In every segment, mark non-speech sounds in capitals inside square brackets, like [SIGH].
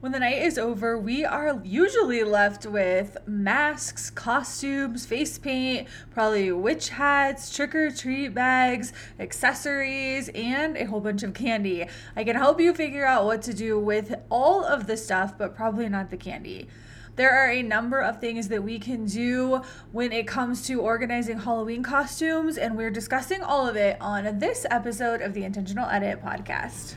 When the night is over, we are usually left with masks, costumes, face paint, probably witch hats, trick or treat bags, accessories, and a whole bunch of candy. I can help you figure out what to do with all of the stuff, but probably not the candy. There are a number of things that we can do when it comes to organizing Halloween costumes, and we're discussing all of it on this episode of the Intentional Edit podcast.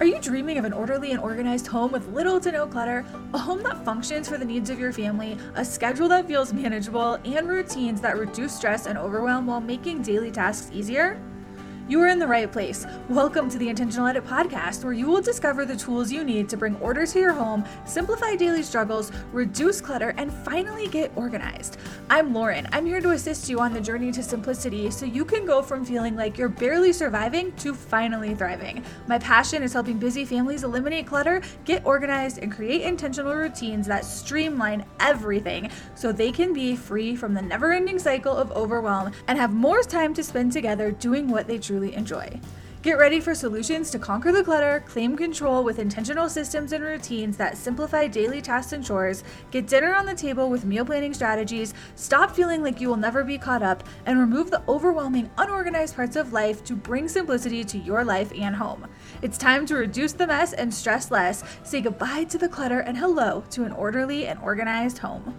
Are you dreaming of an orderly and organized home with little to no clutter? A home that functions for the needs of your family, a schedule that feels manageable, and routines that reduce stress and overwhelm while making daily tasks easier? You are in the right place. Welcome to the Intentional Edit podcast, where you will discover the tools you need to bring order to your home, simplify daily struggles, reduce clutter, and finally get organized. I'm Lauren. I'm here to assist you on the journey to simplicity so you can go from feeling like you're barely surviving to finally thriving. My passion is helping busy families eliminate clutter, get organized, and create intentional routines that streamline everything so they can be free from the never ending cycle of overwhelm and have more time to spend together doing what they truly truly enjoy. Get ready for solutions to conquer the clutter, claim control with intentional systems and routines that simplify daily tasks and chores, get dinner on the table with meal planning strategies, stop feeling like you will never be caught up, and remove the overwhelming, unorganized parts of life to bring simplicity to your life and home. It's time to reduce the mess and stress less, say goodbye to the clutter, and hello to an orderly and organized home.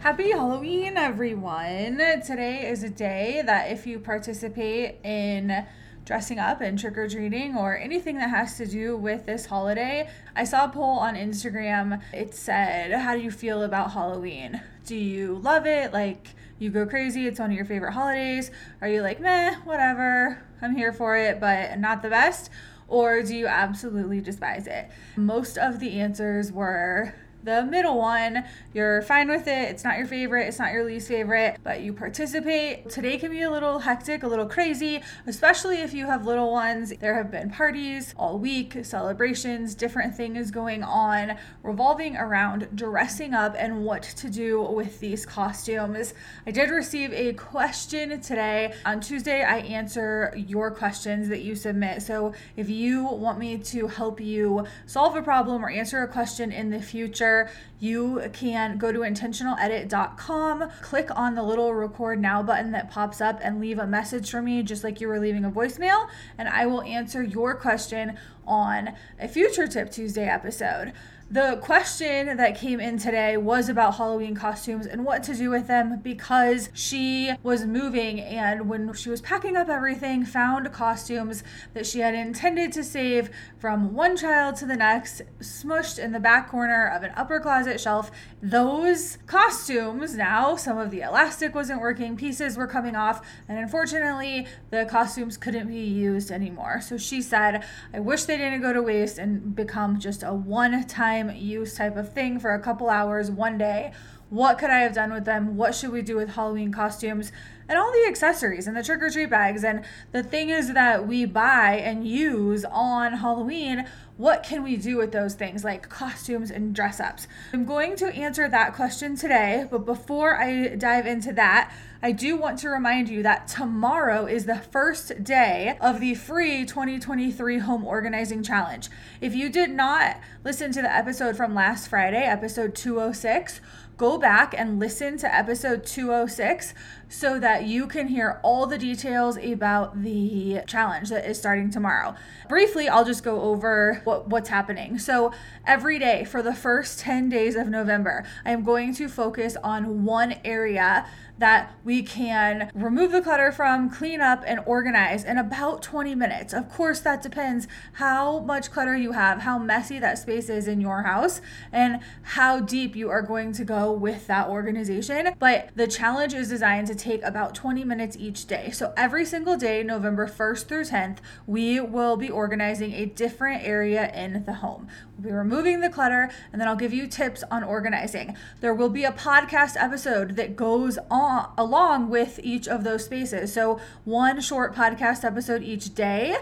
Happy Halloween, everyone! Today is a day that if you participate in dressing up and trick or treating or anything that has to do with this holiday, I saw a poll on Instagram. It said, How do you feel about Halloween? Do you love it? Like, you go crazy, it's one of your favorite holidays? Are you like, meh, whatever, I'm here for it, but not the best? Or do you absolutely despise it? Most of the answers were the middle one, you're fine with it. It's not your favorite, it's not your least favorite, but you participate. Today can be a little hectic, a little crazy, especially if you have little ones. There have been parties all week, celebrations, different things going on revolving around dressing up and what to do with these costumes. I did receive a question today. On Tuesday, I answer your questions that you submit. So if you want me to help you solve a problem or answer a question in the future, you can go to intentionaledit.com, click on the little record now button that pops up, and leave a message for me, just like you were leaving a voicemail, and I will answer your question on a future Tip Tuesday episode. The question that came in today was about Halloween costumes and what to do with them because she was moving and when she was packing up everything, found costumes that she had intended to save from one child to the next, smushed in the back corner of an upper closet shelf. Those costumes now, some of the elastic wasn't working, pieces were coming off, and unfortunately, the costumes couldn't be used anymore. So she said, I wish they didn't go to waste and become just a one time time use type of thing for a couple hours one day. What could I have done with them? What should we do with Halloween costumes? And all the accessories and the trick or treat bags and the things that we buy and use on Halloween. What can we do with those things like costumes and dress ups? I'm going to answer that question today, but before I dive into that, I do want to remind you that tomorrow is the first day of the free 2023 Home Organizing Challenge. If you did not listen to the episode from last Friday, episode 206, go back and listen to episode 206 so that you can hear all the details about the challenge that is starting tomorrow. Briefly, I'll just go over what, what's happening. So, every day for the first 10 days of November, I am going to focus on one area that we can remove the clutter from, clean up, and organize in about 20 minutes. Of course, that depends how much clutter you have, how messy that space is in your house, and how deep you are going to go with that organization. But the challenge is designed to take about 20 minutes each day. So every single day, November 1st through 10th, we will be organizing a different area in the home. We'll be removing the clutter, and then I'll give you tips on organizing. There will be a podcast episode that goes on along with each of those spaces. So, one short podcast episode each day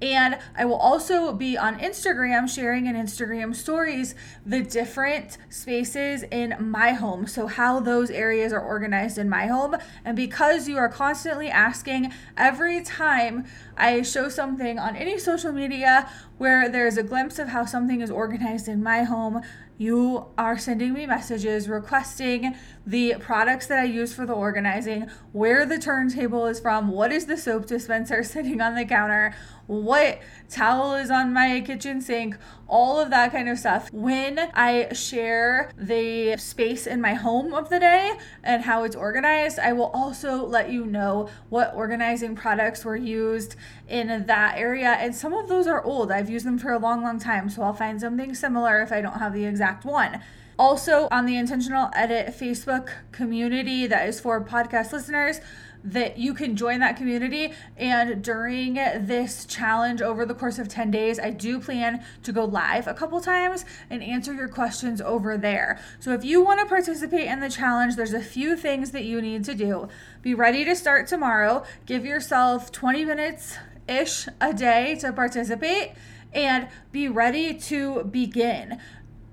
And I will also be on Instagram sharing in Instagram stories the different spaces in my home. So, how those areas are organized in my home. And because you are constantly asking every time I show something on any social media where there's a glimpse of how something is organized in my home, you are sending me messages requesting the products that I use for the organizing, where the turntable is from, what is the soap dispenser [LAUGHS] sitting on the counter, what towel is on my kitchen sink, all of that kind of stuff. When I share the space in my home of the day and how it's organized, I will also let you know what organizing products were used in that area. And some of those are old. I've used them for a long, long time. So I'll find something similar if I don't have the exact one. Also, on the Intentional Edit Facebook community that is for podcast listeners, that you can join that community. And during this challenge over the course of 10 days, I do plan to go live a couple times and answer your questions over there. So if you want to participate in the challenge, there's a few things that you need to do. Be ready to start tomorrow. Give yourself 20 minutes ish a day to participate and be ready to begin.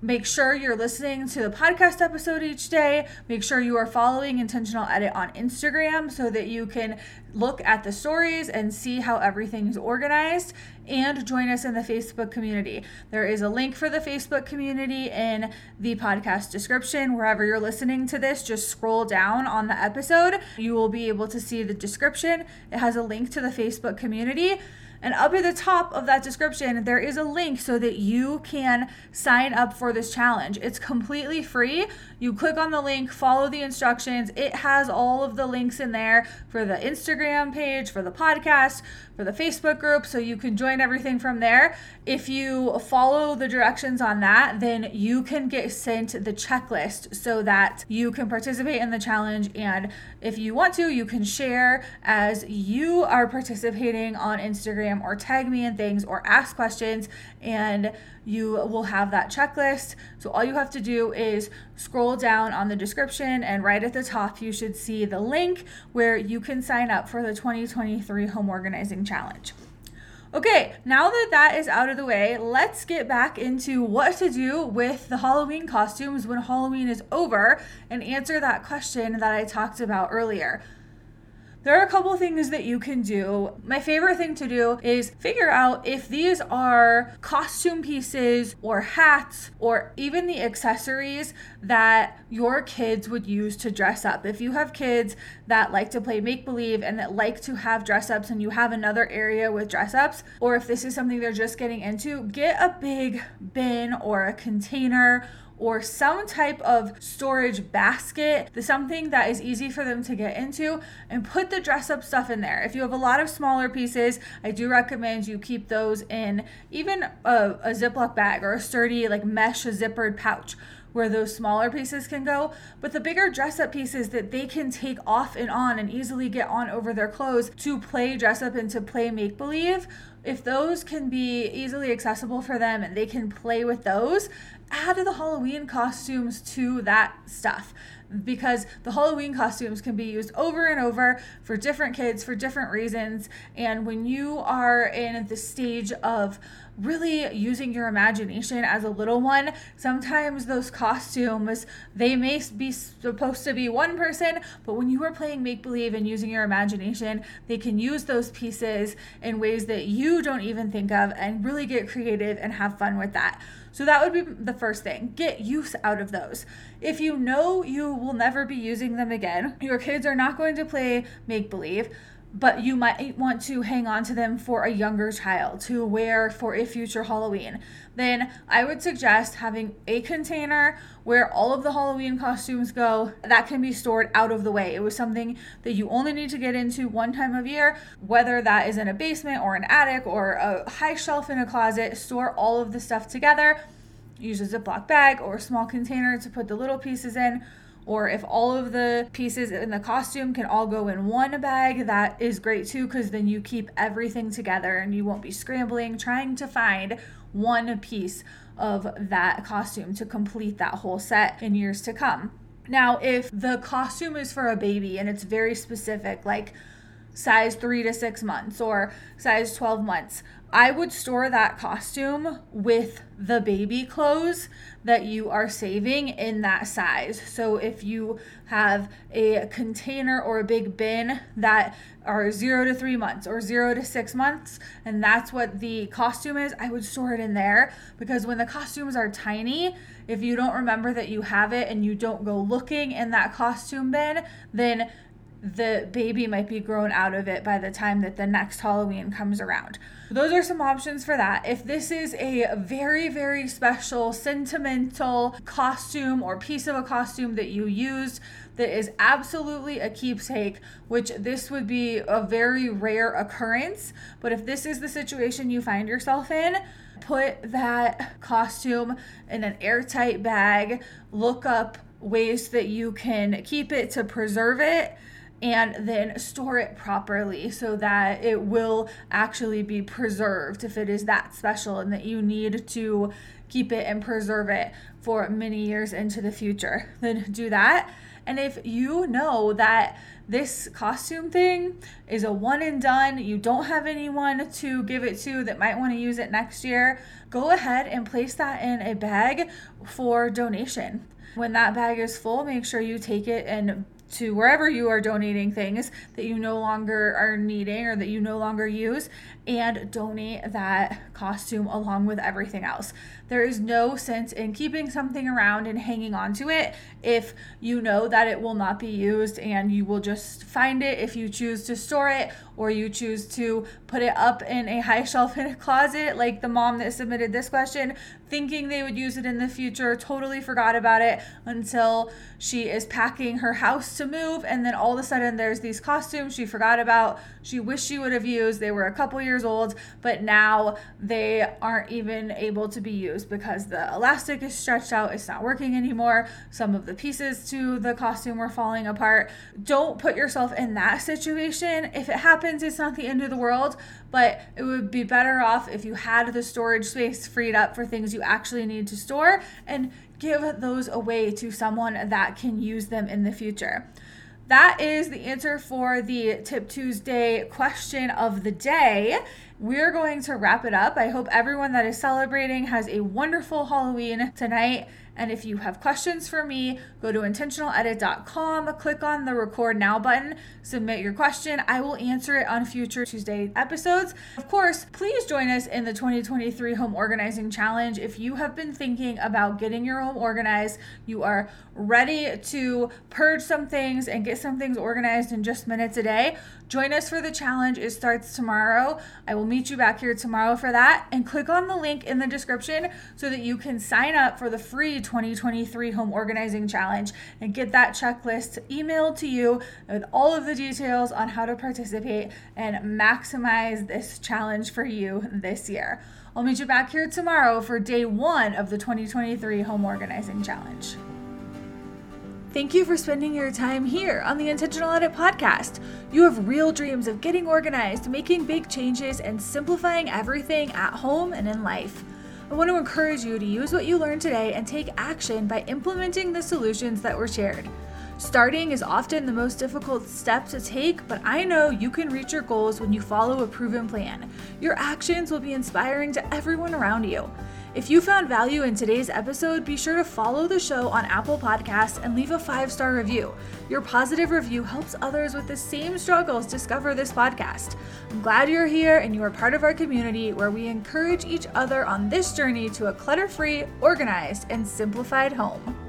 Make sure you're listening to the podcast episode each day. Make sure you are following Intentional Edit on Instagram so that you can look at the stories and see how everything's organized and join us in the Facebook community. There is a link for the Facebook community in the podcast description. Wherever you're listening to this, just scroll down on the episode. You will be able to see the description. It has a link to the Facebook community. And up at the top of that description, there is a link so that you can sign up for this challenge. It's completely free. You click on the link, follow the instructions. It has all of the links in there for the Instagram page, for the podcast, for the Facebook group, so you can join everything from there. If you follow the directions on that, then you can get sent the checklist so that you can participate in the challenge. And if you want to, you can share as you are participating on Instagram or tag me in things or ask questions and you will have that checklist. So all you have to do is scroll down on the description, and right at the top, you should see the link where you can sign up for the 2023 Home Organizing Challenge. Okay, now that that is out of the way, let's get back into what to do with the Halloween costumes when Halloween is over and answer that question that I talked about earlier there are a couple things that you can do. My favorite thing to do is figure out if these are costume pieces or hats or even the accessories that your kids would use to dress up. If you have kids that like to play make believe and that like to have dress ups and you have another area with dress ups, or if this is something they're just getting into, get a big bin or a container or some type of storage basket, something that is easy for them to get into, and put the dress up stuff in there. If you have a lot of smaller pieces, I do recommend you keep those in even a, a Ziploc bag or a sturdy, like mesh zippered pouch where those smaller pieces can go. But the bigger dress up pieces that they can take off and on and easily get on over their clothes to play dress up and to play make believe, if those can be easily accessible for them and they can play with those, add the Halloween costumes to that stuff because the Halloween costumes can be used over and over for different kids for different reasons. And when you are in the stage of really using your imagination as a little one, sometimes those costumes they may be supposed to be one person, but when you are playing make believe and using your imagination, they can use those pieces in ways that you don't even think of and really get creative and have fun with that. So that would be the first thing. Get use out of those. If you know you will never be using them again, your kids are not going to play make believe, but you might want to hang on to them for a younger child to wear for a future Halloween, then I would suggest having a container where all of the Halloween costumes go that can be stored out of the way. It was something that you only need to get into one time of year, whether that is in a basement or an attic or a high shelf in a closet. Store all of the stuff together. Use a Ziploc bag or a small container to put the little pieces in or if all of the pieces in the costume can all go in one bag, that is great too, because then you keep everything together and you won't be scrambling trying to find one piece of that costume to complete that whole set in years to come. Now, if the costume is for a baby and it's very specific, like size three to six months or size 12 months. I would store that costume with the baby clothes that you are saving in that size. So if you have a container or a big bin that are zero to three months or zero to six months, and that's what the costume is, I would store it in there because when the costumes are tiny, if you don't remember that you have it and you don't go looking in that costume bin, then the baby might be grown out of it by the time that the next Halloween comes around. Those are some options for that. If this is a very, very special, sentimental costume or piece of a costume that you used that is absolutely a keepsake, which this would be a very rare occurrence, but if this is the situation you find yourself in, put that costume in an airtight bag, look up ways that you can keep it to preserve it and then store it properly so that it will actually be preserved if it is that special and that you need to keep it and preserve it for many years into the future. [LAUGHS] Then do that. And if you know that this costume thing is a one and done, you don't have anyone to give it to that might want to use it next year, go ahead and place that in a bag for donation. When that bag is full, make sure you take it and to wherever you are donating things that you no longer are needing or that you no longer use and donate that costume along with everything else. There is no sense in keeping something around and hanging on to it if you know that it will not be used and you will just find it if you choose to store it or you choose to put it up in a high shelf in a closet, like the mom that submitted this question, thinking they would use it in the future, totally forgot about it until she is packing her house to move. And then all of a sudden, there's these costumes she forgot about, she wished she would have used. They were a couple years old, but now they aren't even able to be used because the elastic is stretched out, it's not working anymore. Some of the pieces to the costume were falling apart. Don't put yourself in that situation. If it happens, it's not the end of the world, but it would be better off if you had the storage space freed up for things you actually need to store and give those away to someone that can use them in the future. That is the answer for the Tip Tuesday question of the day. We're going to wrap it up. I hope everyone that is celebrating has a wonderful Halloween tonight and if you have questions for me, go to intentionaledit.com, click on the record now button, submit your question. I will answer it on future Tuesday episodes. Of course, please join us in the 2023 Home Organizing Challenge. If you have been thinking about getting your home organized, you are ready to purge some things and get some things organized in just minutes a day, join us for the challenge. It starts tomorrow. I will meet you back here tomorrow for that. And click on the link in the description so that you can sign up for the free 2023 Home Organizing Challenge and get that checklist emailed to you with all of the details on how to participate and maximize this challenge for you this year. I'll meet you back here tomorrow for day one of the 2023 Home Organizing Challenge. Thank you for spending your time here on the Intentional Edit podcast. You have real dreams of getting organized, making big changes, and simplifying everything at home and in life. I want to encourage you to use what you learned today and take action by implementing the solutions that were shared. Starting is often the most difficult step to take, but I know you can reach your goals when you follow a proven plan. Your actions will be inspiring to everyone around you. If you found value in today's episode, be sure to follow the show on Apple Podcasts and leave a five star review. Your positive review helps others with the same struggles discover this podcast. I'm glad you're here and you are part of our community where we encourage each other on this journey to a clutter free, organized, and simplified home.